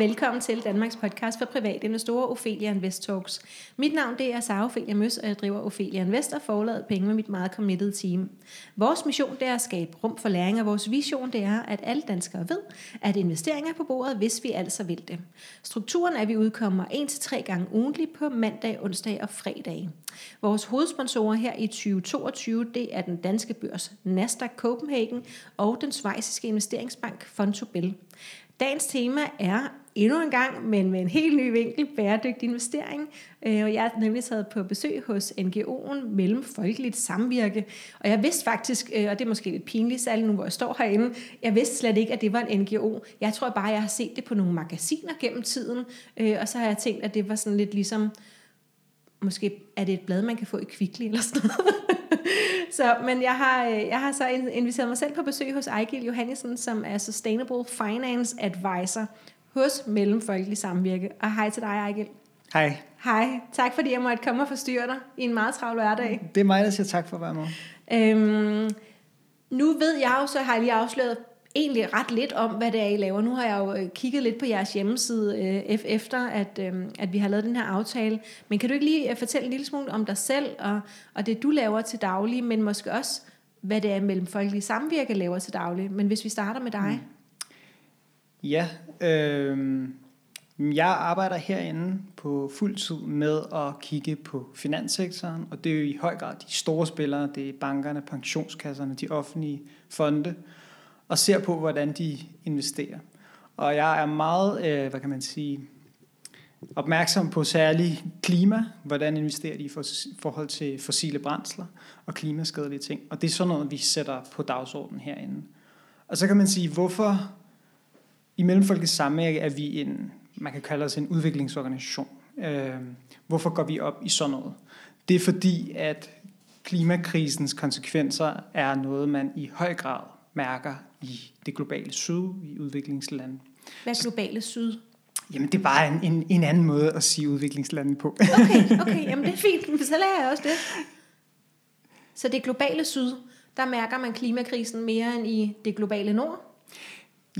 Velkommen til Danmarks podcast for private investorer, Ophelia Invest Talks. Mit navn det er Sara Ophelia Møs, og jeg driver Ophelia Invest og forlader penge med mit meget committed team. Vores mission det er at skabe rum for læring, og vores vision det er, at alle danskere ved, at investeringer er på bordet, hvis vi altså vil det. Strukturen er, at vi udkommer 1-3 gange ugentligt på mandag, onsdag og fredag. Vores hovedsponsorer her i 2022 det er den danske børs Nasdaq Copenhagen og den svejsiske investeringsbank Fontobel. Dagens tema er endnu en gang, men med en helt ny vinkel, bæredygtig investering. Øh, og jeg er nemlig taget på besøg hos NGO'en Mellem Folkeligt Samvirke. Og jeg vidste faktisk, øh, og det er måske lidt pinligt, særligt nu hvor jeg står herinde, jeg vidste slet ikke, at det var en NGO. Jeg tror bare, jeg har set det på nogle magasiner gennem tiden, øh, og så har jeg tænkt, at det var sådan lidt ligesom, måske er det et blad, man kan få i Kvickly eller sådan noget. så, men jeg har, jeg har så inviteret mig selv på besøg hos Ejgil Johannesen, som er Sustainable Finance Advisor hos Mellemfolkelig Samvirke. Og hej til dig, Ejgil. Hej. Hej. Tak fordi jeg måtte komme og forstyrre dig i en meget travl hverdag. Det er mig, der siger tak for at være med. Øhm, nu ved jeg jo, så har jeg lige afsløret egentlig ret lidt om, hvad det er, I laver. Nu har jeg jo øh, kigget lidt på jeres hjemmeside øh, efter, at, øh, at vi har lavet den her aftale. Men kan du ikke lige øh, fortælle en lille smule om dig selv og, og det, du laver til daglig, men måske også, hvad det er mellem folkelige samvirke laver til daglig. Men hvis vi starter med dig. Mm. Ja, øh, jeg arbejder herinde på fuld tid med at kigge på finanssektoren, og det er jo i høj grad de store spillere, det er bankerne, pensionskasserne, de offentlige fonde, og ser på, hvordan de investerer. Og jeg er meget, øh, hvad kan man sige, opmærksom på særlig klima, hvordan investerer de i forhold til fossile brændsler og klimaskadelige ting. Og det er sådan noget, vi sætter på dagsordenen herinde. Og så kan man sige, hvorfor i Mellemfolkets Samvirke er vi en, man kan kalde os en udviklingsorganisation. Øh, hvorfor går vi op i sådan noget? Det er fordi, at klimakrisens konsekvenser er noget, man i høj grad mærker i det globale syd, i udviklingslande. Hvad er globale syd? Jamen, det er bare en, en, en anden måde at sige udviklingslande på. okay, okay, jamen det er fint, så lærer jeg også det. Så det globale syd, der mærker man klimakrisen mere end i det globale nord?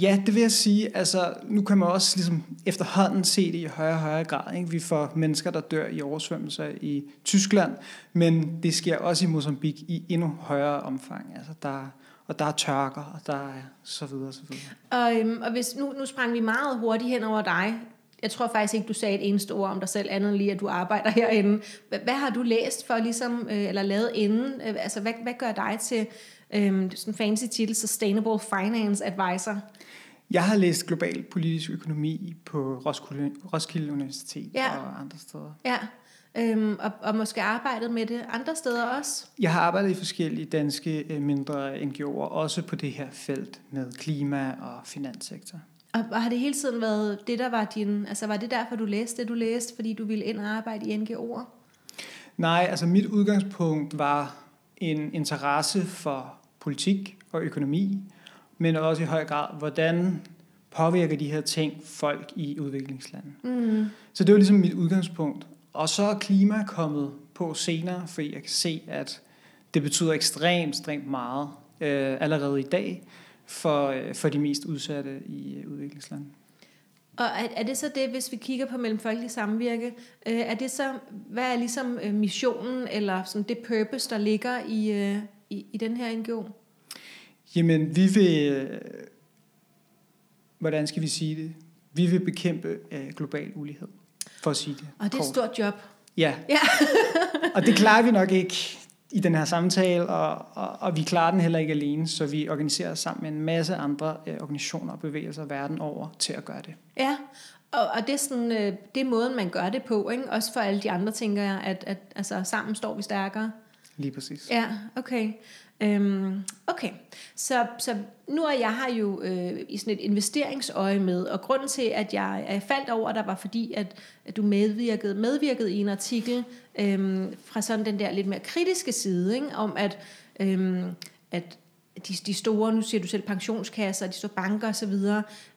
Ja, det vil jeg sige. Altså, nu kan man også ligesom efterhånden se det i højere og højere grad. Ikke? Vi får mennesker, der dør i oversvømmelser i Tyskland, men det sker også i Mozambique i endnu højere omfang. Altså, der, og der er tørker, og der er så videre, så videre. Og, øhm, og hvis, nu, nu sprang vi meget hurtigt hen over dig. Jeg tror faktisk ikke, du sagde et eneste ord om dig selv, andet end lige, at du arbejder herinde. Hvad, hvad har du læst for, ligesom, øh, eller lavet inden? Øh, altså, hvad, hvad gør dig til øh, sådan fancy titel, Sustainable Finance Advisor? Jeg har læst global politisk økonomi på Roskilde, Roskilde Universitet ja. og andre steder. Ja, øhm, og, og måske arbejdet med det andre steder også? Jeg har arbejdet i forskellige danske øh, mindre NGO'er, også på det her felt med klima og finanssektor. Og, og har det hele tiden været det, der var din... Altså var det derfor, du læste det, du læste, fordi du ville ind og arbejde i NGO'er? Nej, altså mit udgangspunkt var en interesse for politik og økonomi, men også i høj grad, hvordan påvirker de her ting folk i udviklingslandet. Mm. Så det var ligesom mit udgangspunkt. Og så er klima kommet på senere, fordi jeg kan se, at det betyder ekstremt, ekstremt meget øh, allerede i dag for, øh, for de mest udsatte i øh, udviklingslandet. Og er, er det så det, hvis vi kigger på mellemfolkelig samvirke, øh, er det så, hvad er ligesom øh, missionen, eller sådan det purpose, der ligger i, øh, i, i den her NGO? Jamen, vi vil, øh, hvordan skal vi sige det? Vi vil bekæmpe øh, global ulighed, for at sige det. Og det er et stort job. Ja. ja. og det klarer vi nok ikke i den her samtale, og, og, og vi klarer den heller ikke alene, så vi organiserer os sammen med en masse andre øh, organisationer og bevægelser verden over til at gøre det. Ja, og, og det, er sådan, øh, det er måden, man gør det på, ikke? også for alle de andre, tænker jeg, at, at altså, sammen står vi stærkere. Lige præcis. Ja, okay. Øhm, okay, så, så nu er jeg har jo øh, i sådan et investeringsøje med, og grunden til, at jeg er faldt over der var fordi, at, at du medvirkede, medvirkede i en artikel øh, fra sådan den der lidt mere kritiske side, ikke? om at, øh, at de, de store, nu siger du selv pensionskasser, de store banker osv.,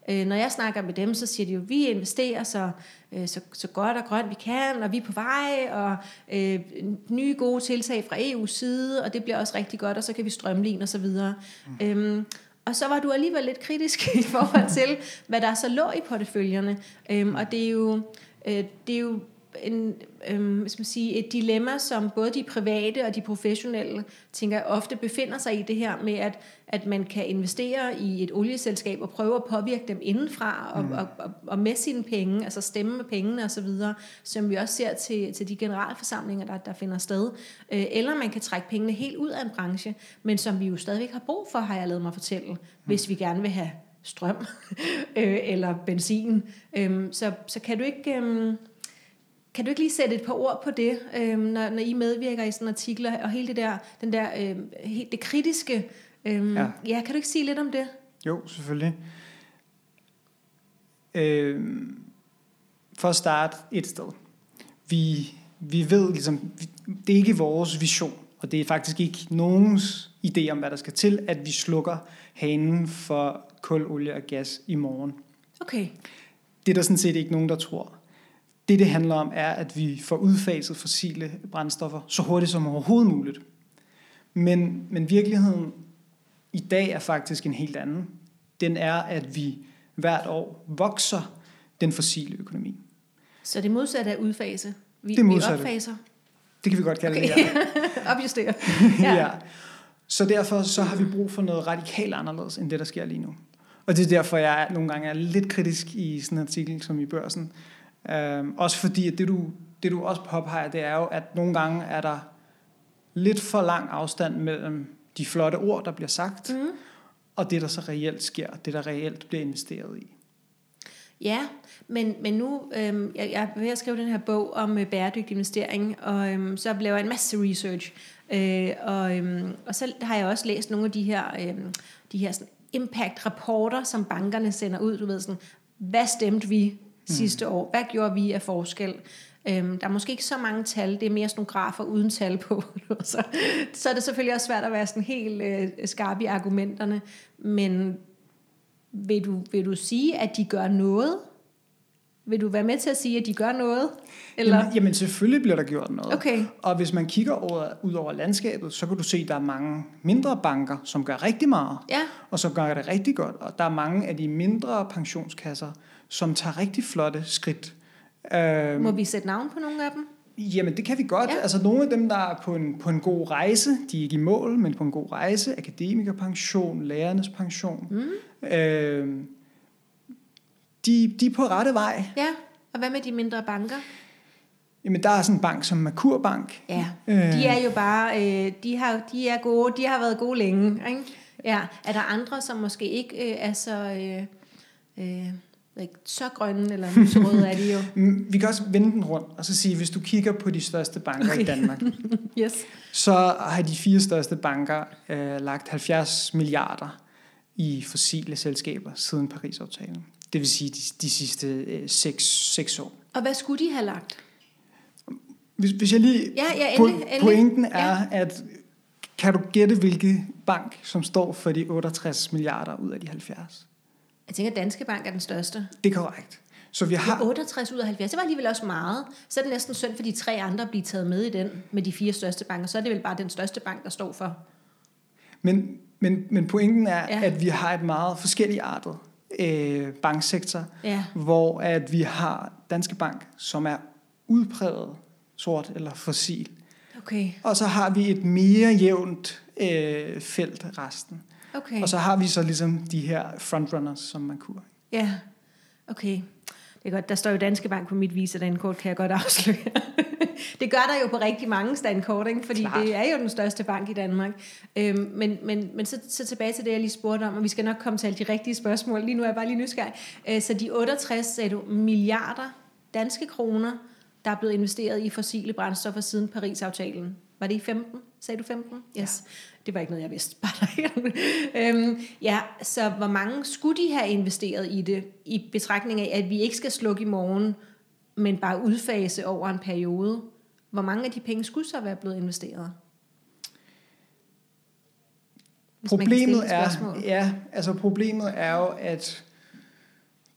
øh, når jeg snakker med dem, så siger de jo, vi investerer så, øh, så, så godt og grønt vi kan, og vi er på vej, og øh, nye gode tiltag fra EU's side, og det bliver også rigtig godt, og så kan vi strømline osv. Mm. Øhm, Og så var du alligevel lidt kritisk i forhold til, hvad der så lå i porteføljerne. Øhm, og det er jo, øh, det er jo en, øhm, hvad skal man sige, et dilemma, som både de private og de professionelle tænker ofte befinder sig i det her med, at, at man kan investere i et olieselskab og prøve at påvirke dem indenfra og, mm. og, og, og med sine penge, altså stemme med pengene osv., som vi også ser til, til de generalforsamlinger, der, der finder sted. Øh, eller man kan trække pengene helt ud af en branche, men som vi jo stadigvæk har brug for, har jeg lavet mig fortælle, mm. hvis vi gerne vil have strøm øh, eller benzin. Øh, så, så kan du ikke... Øh, kan du ikke lige sætte et par ord på det, øh, når, når I medvirker i sådan artikler, og hele det der, den der, øh, helt det kritiske, øh, ja. ja, kan du ikke sige lidt om det? Jo, selvfølgelig. Øh, for at starte et sted. Vi, vi ved ligesom, det er ikke vores vision, og det er faktisk ikke nogens idé om, hvad der skal til, at vi slukker hanen for kul, olie og gas i morgen. Okay. Det er der sådan set ikke nogen, der tror. Det, det handler om, er, at vi får udfaset fossile brændstoffer så hurtigt som overhovedet muligt. Men, men virkeligheden i dag er faktisk en helt anden. Den er, at vi hvert år vokser den fossile økonomi. Så det modsatte er udfase? Vi, det modsatte. vi opfaser? Det kan vi godt kalde okay. det, ja. Opjustere. ja. ja. Så derfor så har vi brug for noget radikalt anderledes, end det, der sker lige nu. Og det er derfor, jeg nogle gange er lidt kritisk i sådan en artikel som i børsen, Øhm, også fordi, at det du, det du også påpeger, det er jo, at nogle gange er der lidt for lang afstand mellem de flotte ord, der bliver sagt, mm. og det, der så reelt sker, det, der reelt bliver investeret i. Ja, men, men nu, øhm, jeg, jeg er ved at skrive den her bog om øh, bæredygtig investering, og øhm, så laver jeg en masse research, øh, og, øhm, og så har jeg også læst nogle af de her, øhm, de her sådan impact-rapporter, som bankerne sender ud, du ved sådan, hvad stemte vi sidste år. Hvad gjorde vi af forskel? Øhm, der er måske ikke så mange tal, det er mere sådan nogle grafer uden tal på. så, så er det selvfølgelig også svært at være sådan helt øh, skarp i argumenterne. Men vil du, vil du sige, at de gør noget? Vil du være med til at sige, at de gør noget? Eller? Jamen, jamen selvfølgelig bliver der gjort noget. Okay. Og hvis man kigger over, ud over landskabet, så kan du se, at der er mange mindre banker, som gør rigtig meget, ja. og som gør det rigtig godt. Og der er mange af de mindre pensionskasser, som tager rigtig flotte skridt. Øhm, Må vi sætte navn på nogle af dem? Jamen, det kan vi godt. Ja. Altså, nogle af dem, der er på en, på en god rejse, de er ikke i mål, men på en god rejse, akademikerpension, lærernes pension, mm. øh, de, de er på rette vej. Ja, og hvad med de mindre banker? Jamen, der er sådan en bank som Merkur Ja, øh, de er jo bare, øh, de, har, de er gode, de har været gode længe. Ikke? Ja, er der andre, som måske ikke øh, er så... Øh, øh, ikke, så grønne eller lyserøde er de jo. Mm, vi kan også vende den rundt og så sige, hvis du kigger på de største banker okay. i Danmark, yes. så har de fire største banker øh, lagt 70 milliarder i fossile selskaber siden Paris-aftalen. Det vil sige de, de sidste øh, 6, 6 år. Og hvad skulle de have lagt? Hvis, hvis jeg lige... Ja, ja, endelig, endelig. Pointen er, ja. at kan du gætte, hvilke bank, som står for de 68 milliarder ud af de 70? Jeg tænker, at Danske Bank er den største. Det er korrekt. Så vi har... 68 ud af 70, det var alligevel også meget. Så er det næsten synd for de tre andre at blive taget med i den, med de fire største banker. Så er det vel bare den største bank, der står for. Men, men, men pointen er, ja. at vi har et meget forskelligartet øh, banksektor, ja. hvor at vi har Danske Bank, som er udpræget sort eller fossil. Okay. Og så har vi et mere jævnt øh, felt resten. Okay. Og så har vi så ligesom de her frontrunners, som man kunne. Ja, okay. Det er godt. Der står jo Danske Bank på mit visedankort, kan jeg godt afsløre. det gør der jo på rigtig mange standkort, ikke? fordi Klart. det er jo den største bank i Danmark. Øhm, men men, men så, så tilbage til det, jeg lige spurgte om, og vi skal nok komme til alle de rigtige spørgsmål. Lige nu er jeg bare lige nysgerrig. Øh, så de 68, sagde du, milliarder danske kroner, der er blevet investeret i fossile brændstoffer siden Paris-aftalen. Var det i 15? Sagde du 15? Yes. Ja. Det var ikke noget, jeg vidste. Bare øhm, ja, så hvor mange skulle de have investeret i det, i betragtning af, at vi ikke skal slukke i morgen, men bare udfase over en periode? Hvor mange af de penge skulle så være blevet investeret? Hvis problemet er, ja, altså problemet er jo, at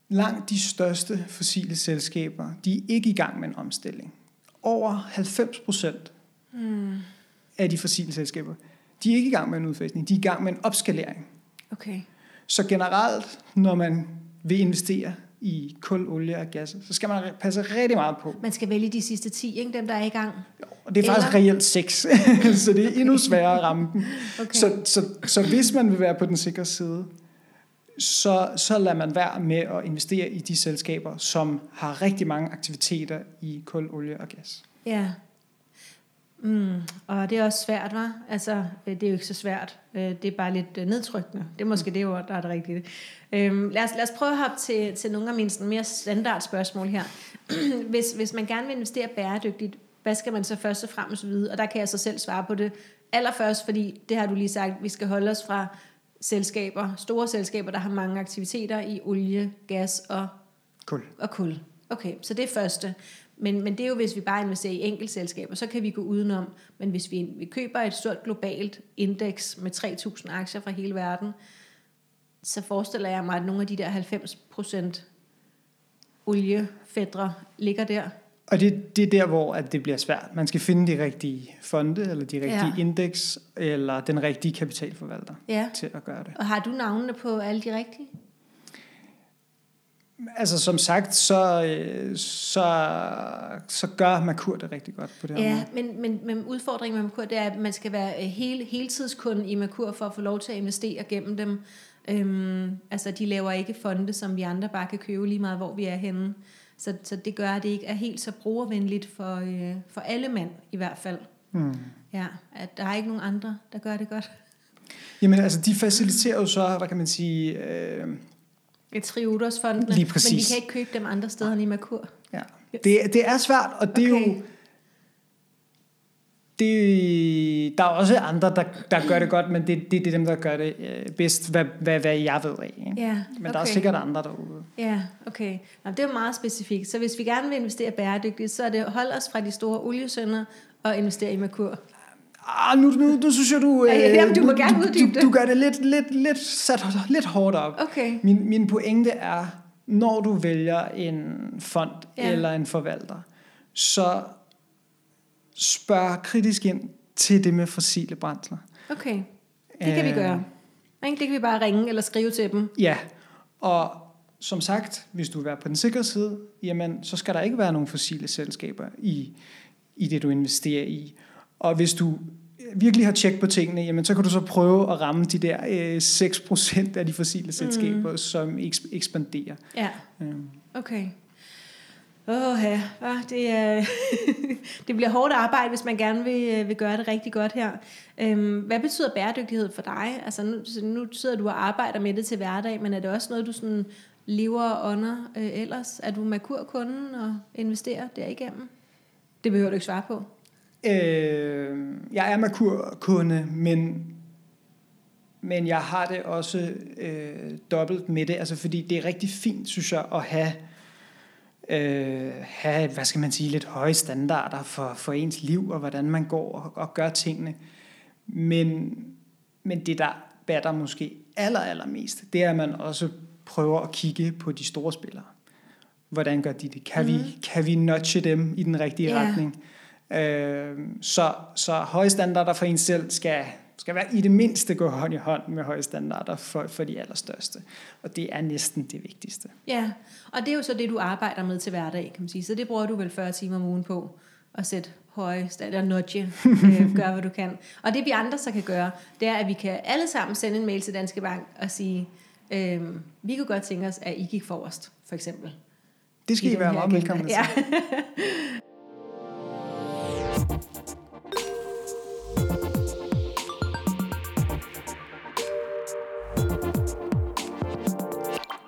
langt de største fossile selskaber, de er ikke i gang med en omstilling. Over 90 procent mm. Af de fossile selskaber, de er ikke i gang med en udfasning, de er i gang med en opskalering. Okay. Så generelt, når man vil investere i kul, olie og gas, så skal man passe rigtig meget på. Man skal vælge de sidste 10, ikke? dem der er i gang. Og det er faktisk Eller- reelt 6, så det er endnu sværere at ramme dem. Okay. Så, så, så hvis man vil være på den sikre side, så, så lader man være med at investere i de selskaber, som har rigtig mange aktiviteter i kul, olie og gas. Ja. Mm, og det er også svært, var. Altså, øh, det er jo ikke så svært. Øh, Det er bare lidt øh, nedtrykkende. Det er måske det ord, der er det rigtige. Øhm, lad, os, lad os prøve at hoppe til, til nogle af mine sådan mere standard spørgsmål her. hvis, hvis man gerne vil investere bæredygtigt, hvad skal man så først og fremmest vide? Og der kan jeg så selv svare på det allerførst, fordi det har du lige sagt, vi skal holde os fra selskaber, store selskaber, der har mange aktiviteter i olie, gas og Kul. og kul. Okay, så det er første. Men, men det er jo, hvis vi bare investerer i enkeltselskaber, så kan vi gå udenom. Men hvis vi, vi køber et stort globalt indeks med 3.000 aktier fra hele verden, så forestiller jeg mig, at nogle af de der 90 procent oliefædre ligger der. Og det, det er der, hvor at det bliver svært. Man skal finde de rigtige fonde, eller de rigtige Ja. indeks, eller den rigtige kapitalforvalter Ja. til at gøre det. Og har du navnene på alle de rigtige? Altså som sagt, så, øh, så, så gør Merkur det rigtig godt på det her Ja, men, men, men udfordringen med Merkur, det er, at man skal være hele, heltidskunde i Merkur for at få lov til at investere gennem dem. Øhm, altså, de laver ikke fonde, som vi andre bare kan købe lige meget, hvor vi er henne. Så, så det gør, at det ikke er helt så brugervenligt for, øh, for alle mænd i hvert fald. Hmm. Ja, at der er ikke nogen andre, der gør det godt. Jamen altså, de faciliterer jo så, hvad kan man sige, øh, Et triudersfondene, Lige men vi præcis. kan ikke købe dem andre steder end i Merkur. ja. Det, det er svært, og det er Okay. jo... Det, der er også andre, der, der gør det godt, men det, det er dem, der gør det øh, bedst, hvad, hvad, hvad jeg ved af. Ikke? Ja, Men der er sikkert andre derude. Ja, okay. Nå, det er jo meget specifikt. Så hvis vi gerne vil investere bæredygtigt, så er det hold os fra de store oliesønder og investere i Merkur. Ah, nu, nu, nu synes jeg, du, øh, Ja, ja, jamen, du må gerne uddybe du, det. du gør det lidt, lidt, lidt, sat lidt hårdt op. Okay. Min, min pointe er, når du vælger en fond Ja. eller en forvalter, så spørg kritisk ind til det med fossile brændsler. Okay, det kan vi Øh, gøre. Ikke? Det kan vi bare ringe eller skrive til dem. Ja, og som sagt, hvis du vil være på den sikre side, jamen, så skal der ikke være nogen fossile selskaber i, i det, du investerer i. Og hvis du virkelig har tjek på tingene, jamen, så kan du så prøve at ramme de der øh, 6% af de fossile selskaber, mm. som eks- ekspanderer. Ja, Øhm, okay. Åh ja, hva? det, er det bliver hårdt arbejde, hvis man gerne vil, øh, vil gøre det rigtig godt her. Øhm, hvad betyder bæredygtighed for dig? Altså nu, så nu sidder du og arbejder med det til hverdag, men er det også noget, du sådan lever og ånder øh, ellers? Er du Merkur-kunden og investerer derigennem? Det behøver du ikke svare på. Øh, jeg er Merkur-kunde, men, men jeg har det også øh, dobbelt med det, altså fordi det er rigtig fint, synes jeg, at have, øh, have hvad skal man sige, lidt høje standarder for, for ens liv, og hvordan man går og, og gør tingene. Men, men det, der batter måske aller, allermest, det er, at man også prøver at kigge på de store spillere. Hvordan gør de det? Kan, mm. vi, kan vi nudge dem i den rigtige Ja. retning? Øh, så, så høje standarder for en selv skal, skal være i det mindste gå hånd i hånd med høje standarder for, for de allerstørste. Og det er næsten det vigtigste. Ja, og det er jo så det, du arbejder med til hverdag, kan man sige. Så det bruger du vel 40 timer om ugen på at sætte høje standarder, nudge, øh, gøre hvad du kan. Og det vi andre så kan gøre, det er, at vi kan alle sammen sende en mail til Danske Bank og sige, øh, vi kunne godt tænke os, at I gik forrest, for eksempel. Det skal I, den være meget velkommen til. Ja.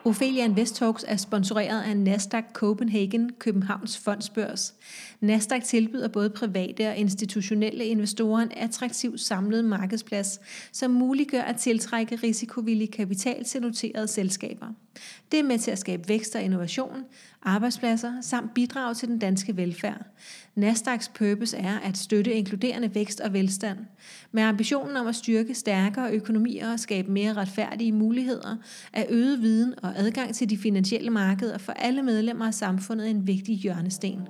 Ophelia Invest Talks er sponsoreret af Nasdaq Copenhagen, Københavns Fondsbørs. Nasdaq tilbyder både private og institutionelle investorer en attraktiv samlet markedsplads, som muliggør at tiltrække risikovillig kapital til noterede selskaber. Det er med til at skabe vækst og innovation, arbejdspladser samt bidrage til den danske velfærd. Nasdaqs purpose er at støtte inkluderende vækst og velstand. Med ambitionen om at styrke stærkere økonomier og skabe mere retfærdige muligheder, er øget viden og adgang til de finansielle markeder for alle medlemmer af samfundet en vigtig hjørnesten.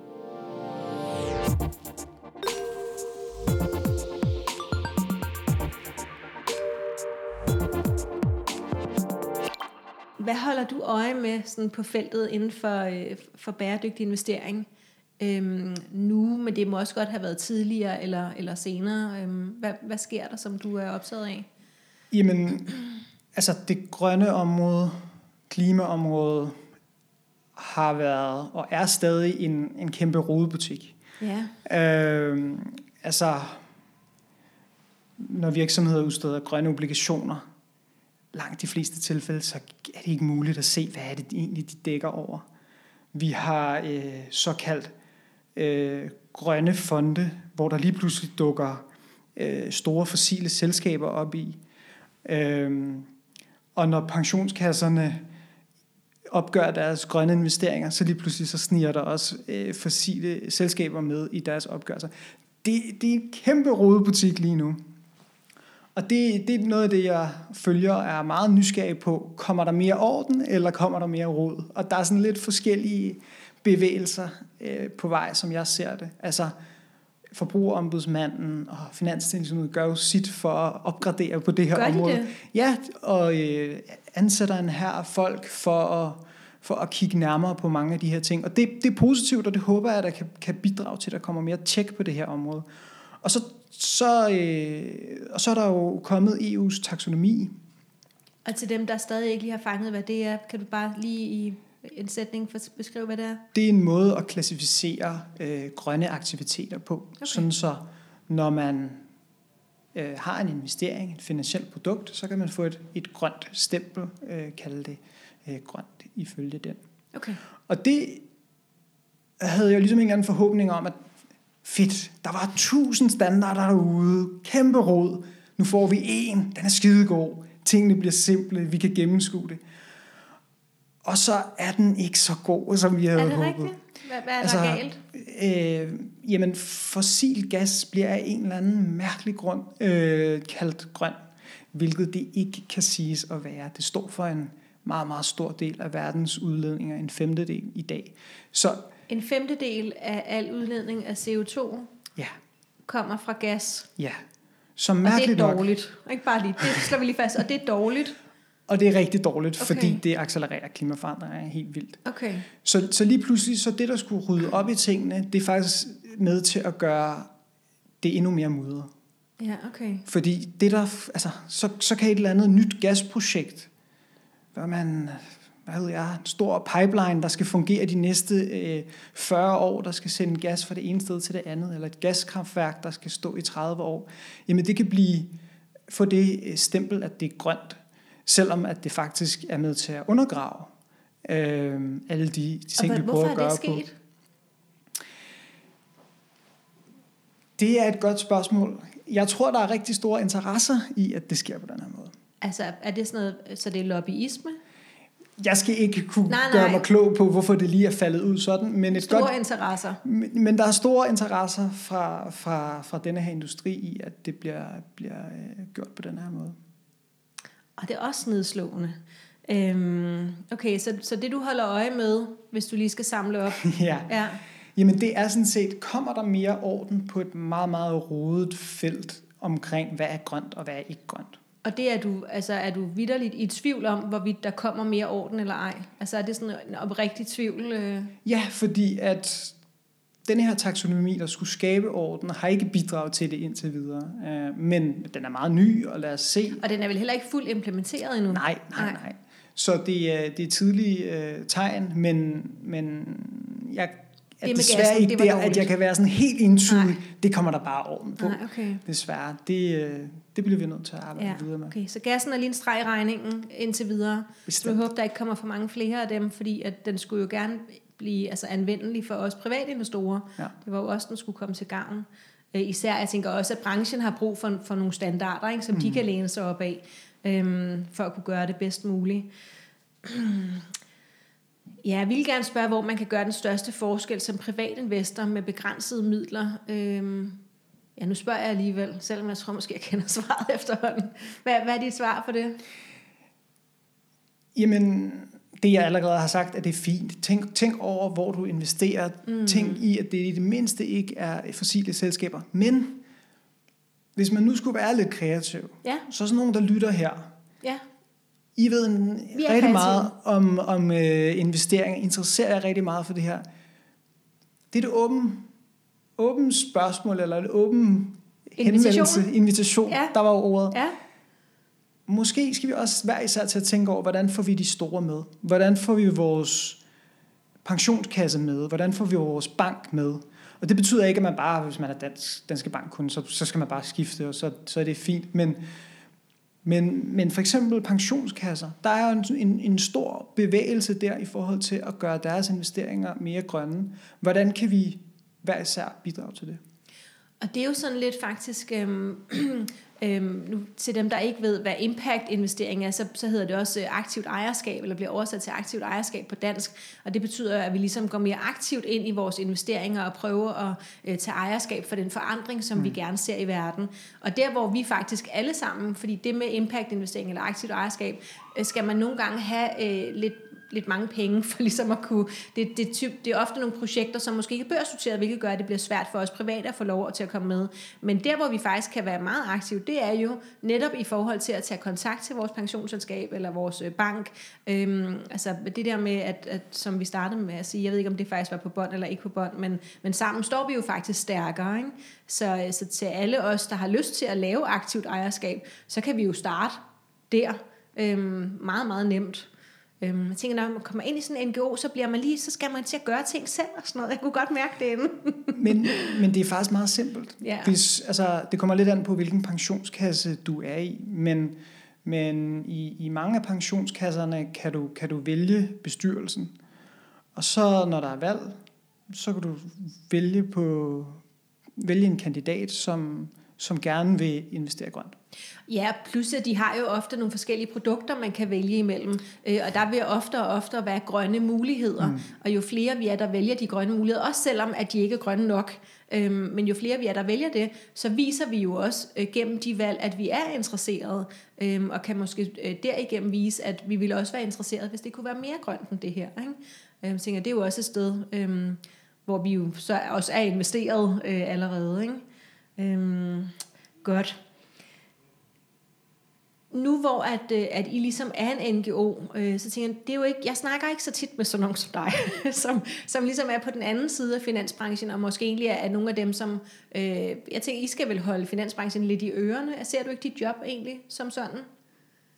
Hvad holder du øje med sådan på feltet inden for, øh, for bæredygtig investering? Øhm, nu, men det må også godt have været tidligere eller, eller senere. Øhm, hvad, hvad sker der, som du er optaget af? Jamen, altså det grønne område, klimaområdet, har været og er stadig en, en kæmpe rodebutik. Ja. Øh, altså, når virksomheder udsteder grønne obligationer, langt de fleste tilfælde, så er det ikke muligt at se, hvad er det egentlig, de dækker over. Vi har øh, såkaldt øh, grønne fonde, hvor der lige pludselig dukker øh, store fossile selskaber op i. Øh, og når pensionskasserne opgør deres grønne investeringer, så lige pludselig så sniger der også øh, fossile selskaber med i deres opgørelser. Det, det er en kæmpe rodebutik lige nu. Og det, det er noget af det, jeg følger og er meget nysgerrig på. Kommer der mere orden, eller kommer der mere rod? Og der er sådan lidt forskellige bevægelser øh, på vej, som jeg ser det. Altså, forbrugerombudsmanden og Finanstilsynet gør jo sit for at opgradere på det her Gør de område. det? Ja, og øh, ansætter en her folk for at, for at kigge nærmere på mange af de her ting. Og det, det er positivt, og det håber jeg, at der kan, kan bidrage til, at der kommer mere tjek på det her område. Og så, så, øh, og så er der jo kommet EU's taksonomi. Og til dem, der stadig ikke lige har fanget, hvad det er, kan du bare lige i en sætning for beskrive, hvad det er? Det er en måde at klassificere øh, grønne aktiviteter på. Okay. Sådan så, når man øh, har en investering, et finansielt produkt, så kan man få et, et grønt stempel, øh, kalde det øh, grønt ifølge den. Okay. Og det havde jeg ligesom en eller anden forhåbning om, at fedt, der var tusind standarder derude, kæmpe råd, nu får vi en, den er skidegod, tingene bliver simple, vi kan gennemskue det. Og så er den ikke så god, som vi havde Er det håbet. rigtigt? Hvad, hvad er altså, der galt? Øh, jamen, fossil gas bliver af en eller anden mærkelig grund øh, kaldt grøn, hvilket det ikke kan siges at være. Det står for en meget, meget stor del af verdens udledninger, en femtedel i dag. Så En femtedel af al udledning af CO2 ja, kommer fra gas. ja. Så Og det mærkeligt er nok, dårligt. Ikke bare lige, det slår vi lige fast. Og det er dårligt. og det er rigtig dårligt, okay. fordi det accelererer klimaforandringer helt vildt. Okay. Så, så lige pludselig, så det, der skulle rydde op i tingene, det er faktisk med til at gøre det endnu mere mudret. Ja, okay. Fordi det der, altså, så, så kan et eller andet nyt gasprojekt, hvor man, hvad ved jeg, en stor pipeline, der skal fungere de næste øh, 40 år, der skal sende gas fra det ene sted til det andet, eller et gaskraftværk, der skal stå i 30 år, jamen det kan blive, få det øh, stempel, at det er grønt, selvom at det faktisk er med til at undergrave øh, alle de, de ting, vi prøver hvorfor at er gøre det på. sket? Det er et godt spørgsmål. Jeg tror, der er rigtig store interesser i, at det sker på den her måde. Altså, er det sådan noget, så det er lobbyisme? Jeg skal ikke kunne Nej, nej, gøre mig klog på, hvorfor det lige er faldet ud sådan, men, et Store godt, interesser. men, men der er store interesser fra, fra, fra denne her industri i, at det bliver, bliver øh, gjort på den her måde. Og det er også nedslående. Øhm, okay, så, så det du holder øje med, hvis du lige skal samle op. ja. Ja, Jamen det er sådan set, kommer der mere orden på et meget, meget rodet felt omkring, hvad er grønt og hvad er ikke grønt. Og det er du, altså er du vidderligt i tvivl om, hvorvidt der kommer mere orden eller ej? Altså er det sådan en oprigtig tvivl? Øh? Ja, fordi at den her taksonomi, der skulle skabe orden, har ikke bidraget til det indtil videre. Øh, Men den er meget ny, og lad os se, Og den er vel heller ikke fuldt implementeret endnu? Nej, nej, Nej. Så det er, det er tidlige øh, tegn, men, men jeg er med desværre gassen, ikke det der, dårligt. at jeg kan være sådan helt entydig. Nej. Det kommer der bare orden på. Nej, okay. Desværre. Det, øh, det bliver vi nødt til at arbejde Ja, videre med. okay. Så gassen er lige en streg i regningen indtil videre. Så vi Bestemt. håber, der ikke kommer for mange flere af dem, fordi at den skulle jo gerne blive altså, anvendelig for os private investorer. Ja. Det var jo også, den skulle komme til gavn. Øh, især, jeg tænker også, at branchen har brug for, for nogle standarder, ikke, som mm. de kan læne sig op af, øhm, for at kunne gøre det bedst muligt. Ja, jeg vil gerne spørge, hvor man kan gøre den største forskel som privatinvestor med begrænsede midler. Øhm, ja, nu spørger jeg alligevel, selvom jeg tror måske, jeg kender svaret efterhånden. Hvad, hvad er dit svar for det? Jamen, det jeg allerede har sagt, at det er fint. Tænk, tænk over, hvor du investerer. Mm. Tænk i, at det i det mindste ikke er fossile selskaber. Men hvis man nu skulle være lidt kreativ, Ja, så er sådan nogen, der lytter her. ja. I ved en, rigtig meget om, om uh, investeringer, interesserer jeg rigtig meget for det her. Det er et åbent åben spørgsmål, eller et åben henvendelse, invitation, ja. der var ordet. Ja. Måske skal vi også være især til at tænke over, hvordan får vi de store med? Hvordan får vi vores pensionskasse med? Hvordan får vi vores bank med? Og det betyder ikke, at man bare, hvis man er dansk, danske bank kun, så, så skal man bare skifte, og så, så er det fint. Men, men, men for eksempel pensionskasser, der er jo en, en, en stor bevægelse der i forhold til at gøre deres investeringer mere grønne. Hvordan kan vi hver især bidrage til det? Og det er jo sådan lidt faktisk, øhm, øhm, nu, til dem, der ikke ved, hvad impact-investering er, så, så hedder det også øh, aktivt ejerskab, eller bliver oversat til aktivt ejerskab på dansk. Og det betyder, at vi ligesom går mere aktivt ind i vores investeringer og prøver at øh, tage ejerskab for den forandring, som mm. vi gerne ser i verden. Og der, hvor vi faktisk alle sammen, fordi det med impact-investering eller aktivt ejerskab, øh, skal man nogle gange have øh, lidt lidt mange penge for ligesom at kunne... Det, det, typ, det er ofte nogle projekter, som måske ikke er børsnoteret, hvilket gør, at det bliver svært for os private at få lov til at komme med. Men der, hvor vi faktisk kan være meget aktive, det er jo netop i forhold til at tage kontakt til vores pensionsselskab eller vores øh, bank. Øhm, altså det der med, at, at, som vi startede med at sige, jeg ved ikke, om det faktisk var på bånd eller ikke på bånd, men, men sammen står vi jo faktisk stærkere. Ikke? Så, øh, så til alle os, der har lyst til at lave aktivt ejerskab, så kan vi jo starte der. Øhm, meget, meget nemt. Øhm, jeg tænker, når man kommer ind i sådan en NGO, så, bliver man lige, så skal man til at gøre ting selv og sådan noget. Jeg kunne godt mærke det inden. men, men det er faktisk meget simpelt. Ja. Hvis, altså, det kommer lidt an på, hvilken pensionskasse du er i. Men, men i, i mange af pensionskasserne kan du, kan du vælge bestyrelsen. Og så når der er valg, så kan du vælge, på, vælge en kandidat, som, som gerne vil investere grønt. Ja, plus at de har jo ofte nogle forskellige produkter, man kan vælge imellem. Øh, og der vil ofte og ofte være grønne muligheder. Mm. Og jo flere vi er, der vælger de grønne muligheder, også selvom at de ikke er grønne nok, øhm, men jo flere vi er, der vælger det, så viser vi jo også øh, gennem de valg, at vi er interesserede, øhm, og kan måske øh, derigennem vise, at vi ville også være interesserede, hvis det kunne være mere grønt end det her. Ikke? Øhm, tænker, det er jo også et sted, øhm, hvor vi jo så også er investeret øh, allerede. Ikke? Øhm, godt nu hvor at, øh, at I ligesom er en NGO, øh, så tænker jeg, det er jo ikke, jeg snakker ikke så tit med sådan nogen som dig, som, som ligesom er på den anden side af finansbranchen, og måske egentlig er nogle af dem, som, øh, jeg tænker, I skal vel holde finansbranchen lidt i ørerne. Ser du ikke dit job egentlig som sådan?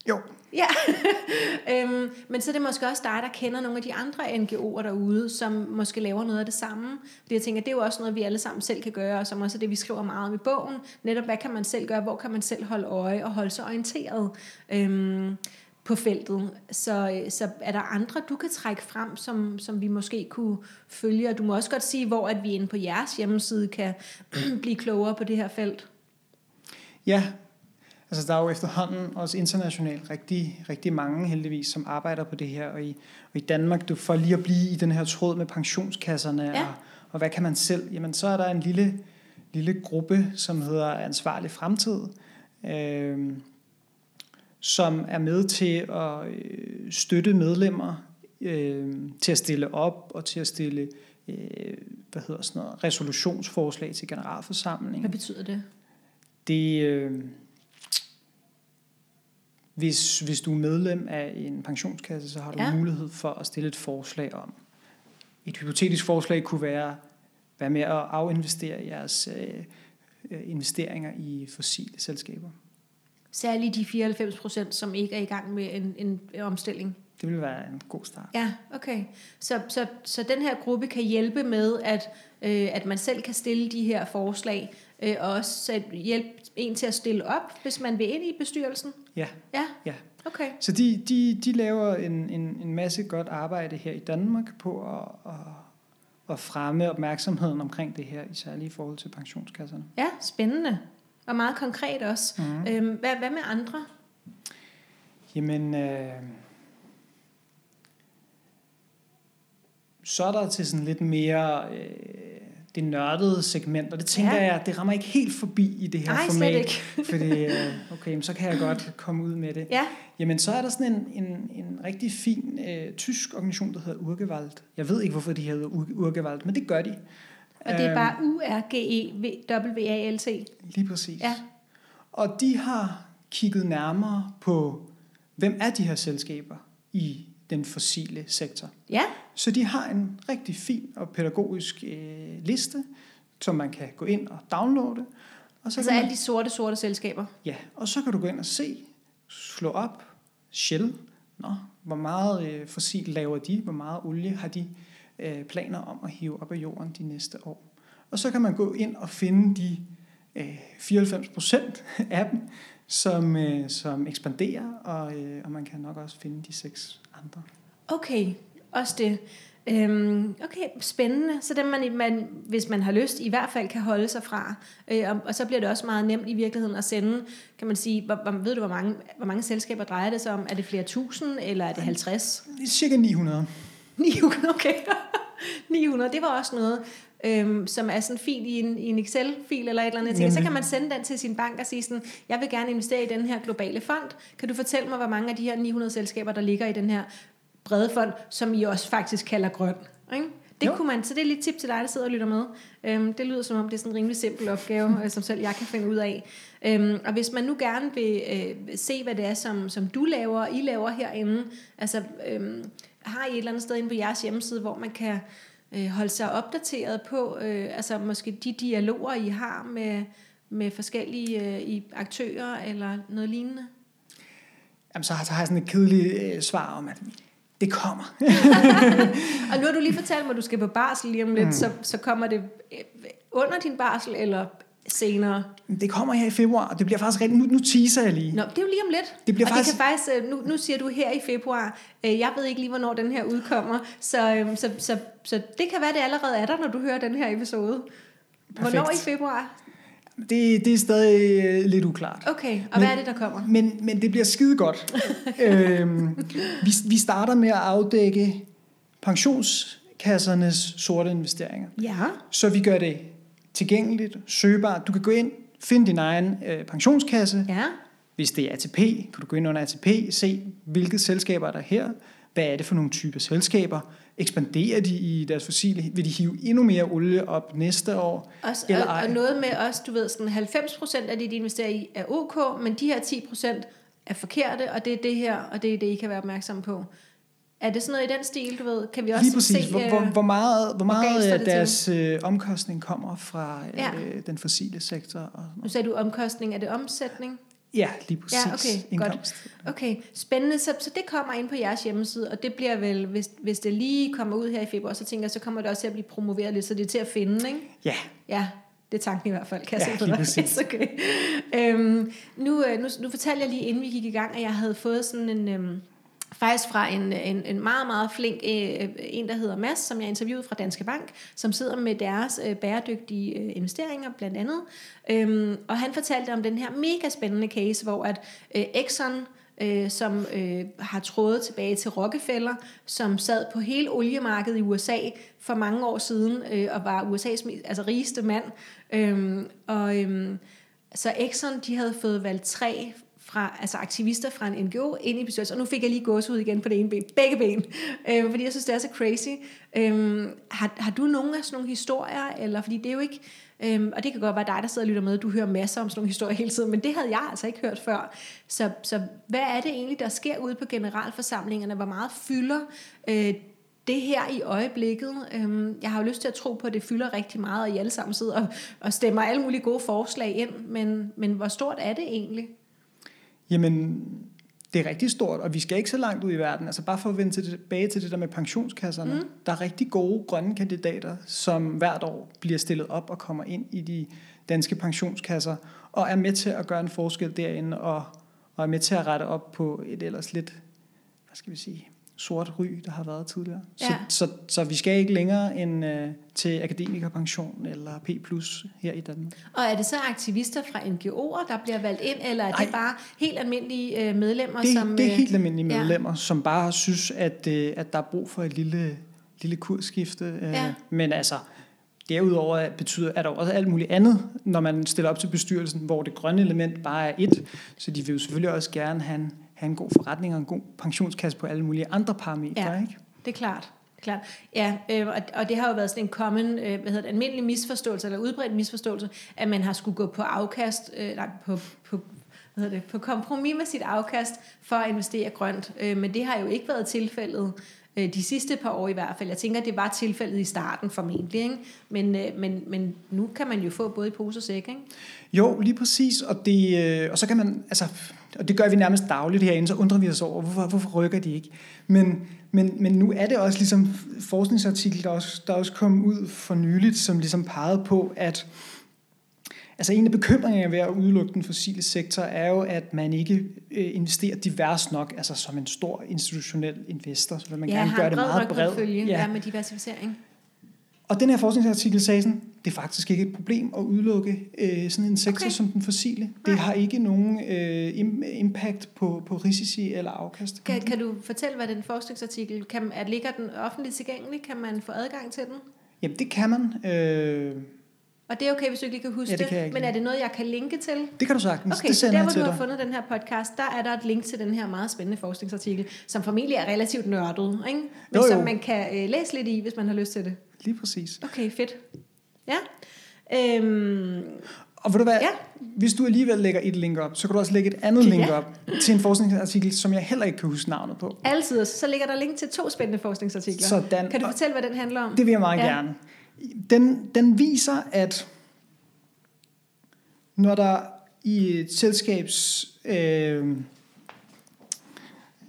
Jo. Ja, øhm, men så er det måske også dig, der kender nogle af de andre NGO'er derude, som måske laver noget af det samme. Fordi jeg tænker, det er jo også noget, vi alle sammen selv kan gøre, og som også er det, vi skriver meget om i bogen. Netop, hvad kan man selv gøre, hvor kan man selv holde øje og holde sig orienteret øhm, på feltet. Så, så er der andre, du kan trække frem, som, som vi måske kunne følge, og du må også godt sige, hvor at vi inde på jeres hjemmeside kan blive klogere på det her felt. Ja, Altså der er jo efterhånden også internationalt rigtig, rigtig mange heldigvis, som arbejder på det her. Og i, og i Danmark, du får lige at blive i den her tråd med pensionskasserne, ja. og, og hvad kan man selv? Jamen så er der en lille, lille gruppe, som hedder Ansvarlig Fremtid, øh, som er med til at øh, støtte medlemmer øh, til at stille op og til at stille øh, hvad hedder sådan noget, resolutionsforslag til generalforsamling. Hvad betyder det? Det, øh, hvis, hvis du er medlem af en pensionskasse, så har du ja. mulighed for at stille et forslag om. Et hypotetisk forslag kunne være, være med at afinvestere jeres øh, øh investeringer i fossile selskaber. Særligt de 94 procent, som ikke er i gang med en, en omstilling. Det vil være en god start. Ja, okay. Så, så, så den her gruppe kan hjælpe med, at, øh, at man selv kan stille de her forslag, øh, og også hjælpe en til at stille op, hvis man vil ind i bestyrelsen? Ja. Ja? ja. Okay. Så de, de, de laver en, en, en masse godt arbejde her i Danmark på at, at, at fremme opmærksomheden omkring det her, især i forhold til pensionskasserne. Ja, spændende. Og meget konkret også. Mm. Øhm, hvad, hvad med andre? Jamen, øh, så er der til sådan lidt mere... Øh, det nørdede segment, og det tænker ja. jeg, det rammer ikke helt forbi i det her Nej, format. ikke. fordi, øh, okay, så kan jeg godt komme ud med det. Ja. Jamen, så er der sådan en, en, en rigtig fin øh, tysk organisation, der hedder Urgewald. Jeg ved ikke, hvorfor de hedder Urgewald, men det gør de. Og det er bare U-R-G-E-W-A-L-T? Lige præcis. Ja. Og de har kigget nærmere på hvem er de her selskaber i den fossile sektor. Ja. Så de har en rigtig fin og pædagogisk øh, liste, som man kan gå ind og downloade. Og så altså alle de sorte, sorte selskaber? Ja, og så kan du gå ind og se, slå op, Shell, Nå, hvor meget øh, fossil laver de, hvor meget olie har de øh, planer om at hive op af jorden de næste år. Og så kan man gå ind og finde de øh, 94 procent af dem, som, øh, som ekspanderer, og, øh, og man kan nok også finde de seks andre. Okay, også det. Øhm, okay, spændende. Så dem man, man, hvis man har lyst, i hvert fald kan holde sig fra. Øh, og, og så bliver det også meget nemt i virkeligheden at sende, kan man sige, hvor, hvor, ved du, hvor mange, hvor mange selskaber drejer det sig om? Er det flere tusind, eller er det 50? Det er cirka 900. 900, okay. 900, det var også noget, øhm, som er sådan fint i en, i en Excel-fil eller et eller andet. Ting. Så kan man sende den til sin bank og sige sådan, jeg vil gerne investere i den her globale fond. Kan du fortælle mig, hvor mange af de her 900 selskaber, der ligger i den her brede fond, som I også faktisk kalder grøn? Ikke? Det jo. kunne man, så det er lidt tip til dig, der sidder og lytter med. Øhm, det lyder som om, det er sådan en rimelig simpel opgave, øh, som selv jeg kan finde ud af. Øhm, og hvis man nu gerne vil øh, se, hvad det er, som, som du laver, I laver herinde, altså øhm, har I et eller andet sted inde på jeres hjemmeside, hvor man kan øh, holde sig opdateret på, øh, altså måske de dialoger, I har med, med forskellige øh, i aktører eller noget lignende? Jamen, så har, så har jeg sådan et kedeligt øh, svar om, at det kommer. og nu har du lige fortalt mig, at du skal på barsel lige om lidt, mm. så, så kommer det øh, under din barsel, eller senere? Det kommer her i februar, og det bliver faktisk rigtig... Nu, nu teaser jeg lige. Nå, det er jo lige om lidt. Det bliver og faktisk... det kan faktisk... Øh, nu, nu siger du her i februar. Øh, jeg ved ikke lige, hvornår den her udkommer. Så, øhm, så, så, så det kan være, det allerede er der, når du hører den her episode. Perfekt. Hvornår i februar? Det, det er stadig øh, lidt uklart. Okay, og men, hvad er det, der kommer? Men, men det bliver skide godt. øhm, vi, vi starter med at afdække pensionskassernes sorte investeringer. Ja. Så vi gør det tilgængeligt, søgbart. Du kan gå ind, finde din egen øh, pensionskasse. Ja. Hvis det er ATP, kan du gå ind under ATP, se hvilke selskaber er der her. Hvad er det for nogle typer selskaber? Ekspanderer de i deres fossile? Vil de hive endnu mere olie op næste år? Også, eller og, og noget med os, du ved, sådan 90% af det, de investerer i, er ok, men de her 10% er forkerte, og det er det her, og det er det, I kan være opmærksom på. Er det sådan noget i den stil, du ved? Kan vi også Lige præcis. se, hvor, hvor, øh, hvor meget, hvor meget af deres øh, omkostning kommer fra ja. øh, den fossile sektor? Og, nu sagde du omkostning. Er det omsætning? Ja, lige præcis. Ja, okay, Indkomst. godt. Okay, spændende. Så, så det kommer ind på jeres hjemmeside, og det bliver vel, hvis, hvis det lige kommer ud her i februar, så tænker jeg, så kommer det også til at blive promoveret lidt, så det er til at finde, ikke? Ja. Ja, det er tanken i hvert fald, kan jeg ja, se på dig. Præcis. okay. Øhm, nu, øh, nu, nu fortalte jeg lige, inden vi gik i gang, at jeg havde fået sådan en... Øhm, faktisk fra en, en, en meget, meget flink øh, øh, en, der hedder Mads, som jeg interviewede fra Danske Bank, som sidder med deres øh, bæredygtige øh, investeringer blandt andet. Øhm, og han fortalte om den her mega spændende case, hvor at øh, Exxon, øh, som øh, har trådet tilbage til Rockefeller, som sad på hele oliemarkedet i USA for mange år siden, øh, og var USA's altså, rigeste mand. Øhm, og øhm, så Exxon, de havde fået valgt tre fra, altså aktivister fra en NGO ind i bestyrelsen, og nu fik jeg lige gås ud igen på det ene ben, begge ben, øh, fordi jeg synes, det er så crazy. Øh, har, har du nogen af sådan nogle historier, eller fordi det er jo ikke, Øhm, og det kan godt være dig, der sidder og lytter med, du hører masser om sådan nogle historier hele tiden, men det havde jeg altså ikke hørt før. Så, så hvad er det egentlig, der sker ude på generalforsamlingerne? Hvor meget fylder øh, det her i øjeblikket. Øhm, jeg har jo lyst til at tro på, at det fylder rigtig meget, og I alle sammen sidder og, og stemmer alle mulige gode forslag ind, men, men hvor stort er det egentlig? Jamen, det er rigtig stort, og vi skal ikke så langt ud i verden. Altså bare for at vende tilbage til det der med pensionskasserne. Mm. Der er rigtig gode grønne kandidater, som hvert år bliver stillet op og kommer ind i de danske pensionskasser, og er med til at gøre en forskel derinde, og, og er med til at rette op på et ellers lidt, hvad skal vi sige, sort ry, der har været tidligere. Ja. Så, så, så vi skal ikke længere end øh, til akademikerpension eller P+, her i Danmark. Og er det så aktivister fra NGO'er, der bliver valgt ind, eller er Ej, det bare helt almindelige øh, medlemmer? Det, som, det er øh, helt almindelige medlemmer, ja. som bare synes, at, øh, at der er brug for et lille, lille kursskifte. Øh, ja. Men altså, derudover betyder, er der også alt muligt andet, når man stiller op til bestyrelsen, hvor det grønne element bare er et. Så de vil jo selvfølgelig også gerne have en have en god forretning og en god pensionskasse på alle mulige andre parametre. Ja, ikke? det er klart. Klart. Ja, øh, og, og det har jo været sådan en common, øh, hvad hedder det, almindelig misforståelse, eller udbredt misforståelse, at man har skulle gå på afkast, øh, nej, på, på hvad hedder det, på kompromis med sit afkast for at investere grønt. Øh, men det har jo ikke været tilfældet øh, de sidste par år i hvert fald. Jeg tænker, det var tilfældet i starten formentlig, ikke? Men, øh, men, men nu kan man jo få både i pose og sæk, ikke? Jo, lige præcis, og, det, øh, og så kan man, altså, og det gør vi nærmest dagligt herinde, så undrer vi os over, hvorfor, hvorfor rykker de ikke? Men, men, men nu er det også ligesom forskningsartikel, der også, der også kom ud for nyligt, som ligesom pegede på, at Altså en af bekymringerne ved at udelukke den fossile sektor er jo, at man ikke øh, investerer divers nok, altså som en stor institutionel investor, så vil man ja, gerne gøre det meget bredt. Ja, ja, med diversificering. Og den her forskningsartikel sagde sådan, det er faktisk ikke et problem at udelukke øh, sådan en sektor okay. som den fossile. Det Nej. har ikke nogen øh, impact på, på risici eller afkast. Kan, kan du fortælle, hvad den forskningsartikel, kan, er, ligger den offentligt tilgængelig? Kan man få adgang til den? Jamen det kan man. Øh, og det er okay, hvis du ikke kan huske ja, det. Kan det. Men er det noget, jeg kan linke til? Det kan du sagtens. Okay, det så der, hvor du har fundet den her podcast, der er der et link til den her meget spændende forskningsartikel, som formentlig er relativt nørdet, ikke? men jo, jo. som man kan øh, læse lidt i, hvis man har lyst til det. Lige præcis. Okay, fedt. Ja. Øhm, og ved du hvad, ja. hvis du alligevel lægger et link op, så kan du også lægge et andet link ja. op til en forskningsartikel, som jeg heller ikke kan huske navnet på. Altid. Så ligger der link til to spændende forskningsartikler. Sådan. Kan du fortælle, hvad den handler om? Det vil jeg meget ja. gerne. Den, den viser, at når der i et selskabs øh,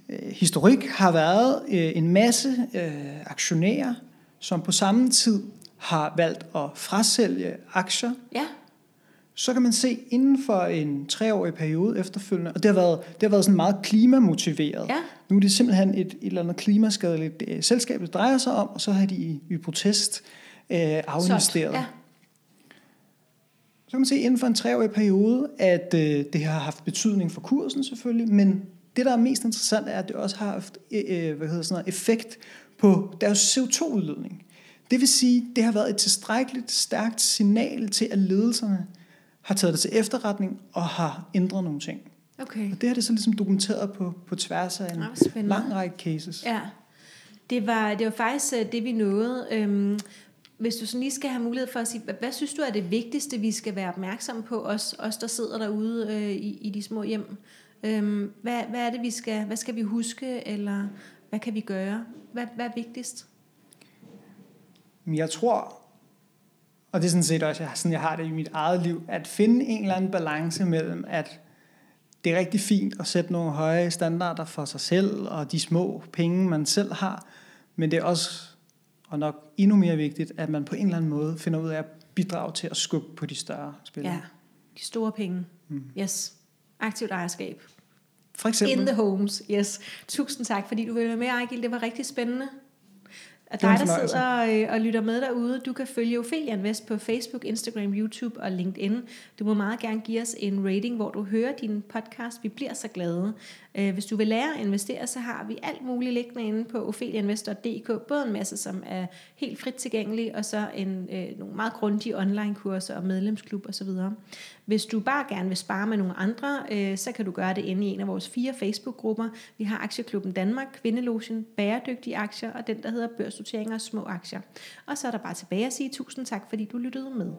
øh, historik har været øh, en masse øh, aktionærer, som på samme tid har valgt at frasælge aktier, ja. så kan man se inden for en treårig periode efterfølgende, og det har været, det har været sådan meget klimamotiveret. Ja. Nu er det simpelthen et, et eller andet klimaskadeligt øh, selskab, det drejer sig om, og så har de i, i protest øh, afinvesteret. Ja. Så kan man se inden for en treårig periode, at øh, det har haft betydning for kursen selvfølgelig, men det, der er mest interessant, er, at det også har haft øh, øh hvad hedder sådan noget, effekt på deres CO2-udledning. Det vil sige, det har været et tilstrækkeligt stærkt signal til, at ledelserne har taget det til efterretning og har ændret nogle ting. Okay. Og det har det så ligesom dokumenteret på, på tværs af en ja, lang række cases. Ja, det var, det var faktisk øh, det, vi nåede. Øhm, hvis du sådan lige skal have mulighed for at sige, hvad, hvad synes du er det vigtigste, vi skal være opmærksom på, os, os der sidder derude øh, i, i de små hjem? Øhm, hvad, hvad er det, vi skal, hvad skal vi huske, eller hvad kan vi gøre? Hvad, hvad er vigtigst? Jeg tror, og det er sådan set også sådan, jeg har det i mit eget liv, at finde en eller anden balance mellem, at det er rigtig fint at sætte nogle høje standarder for sig selv, og de små penge, man selv har, men det er også, og nok endnu mere vigtigt, at man på en eller anden måde finder ud af at bidrage til at skubbe på de større spillere. Ja, de store penge. Mm. Yes. Aktivt ejerskab. For eksempel. In the homes, yes. Tusind tak, fordi du ville være med, Ejgil. Det var rigtig spændende. Og dig, der sidder og, og lytter med derude, du kan følge Ophelia Invest på Facebook, Instagram, YouTube og LinkedIn. Du må meget gerne give os en rating, hvor du hører din podcast. Vi bliver så glade. Øh, hvis du vil lære at investere, så har vi alt muligt liggende inde på opheliainvestor.dk. Både en masse, som er helt frit tilgængelig, og så en, øh, nogle meget grundige online-kurser og medlemsklub osv. Hvis du bare gerne vil spare med nogle andre, øh, så kan du gøre det inde i en af vores fire Facebook-grupper. Vi har Aktieklubben Danmark, Kvindelogen, Bæredygtige Aktier og den, der hedder børsnoteringer og Små Aktier. Og så er der bare tilbage at sige tusind tak, fordi du lyttede med.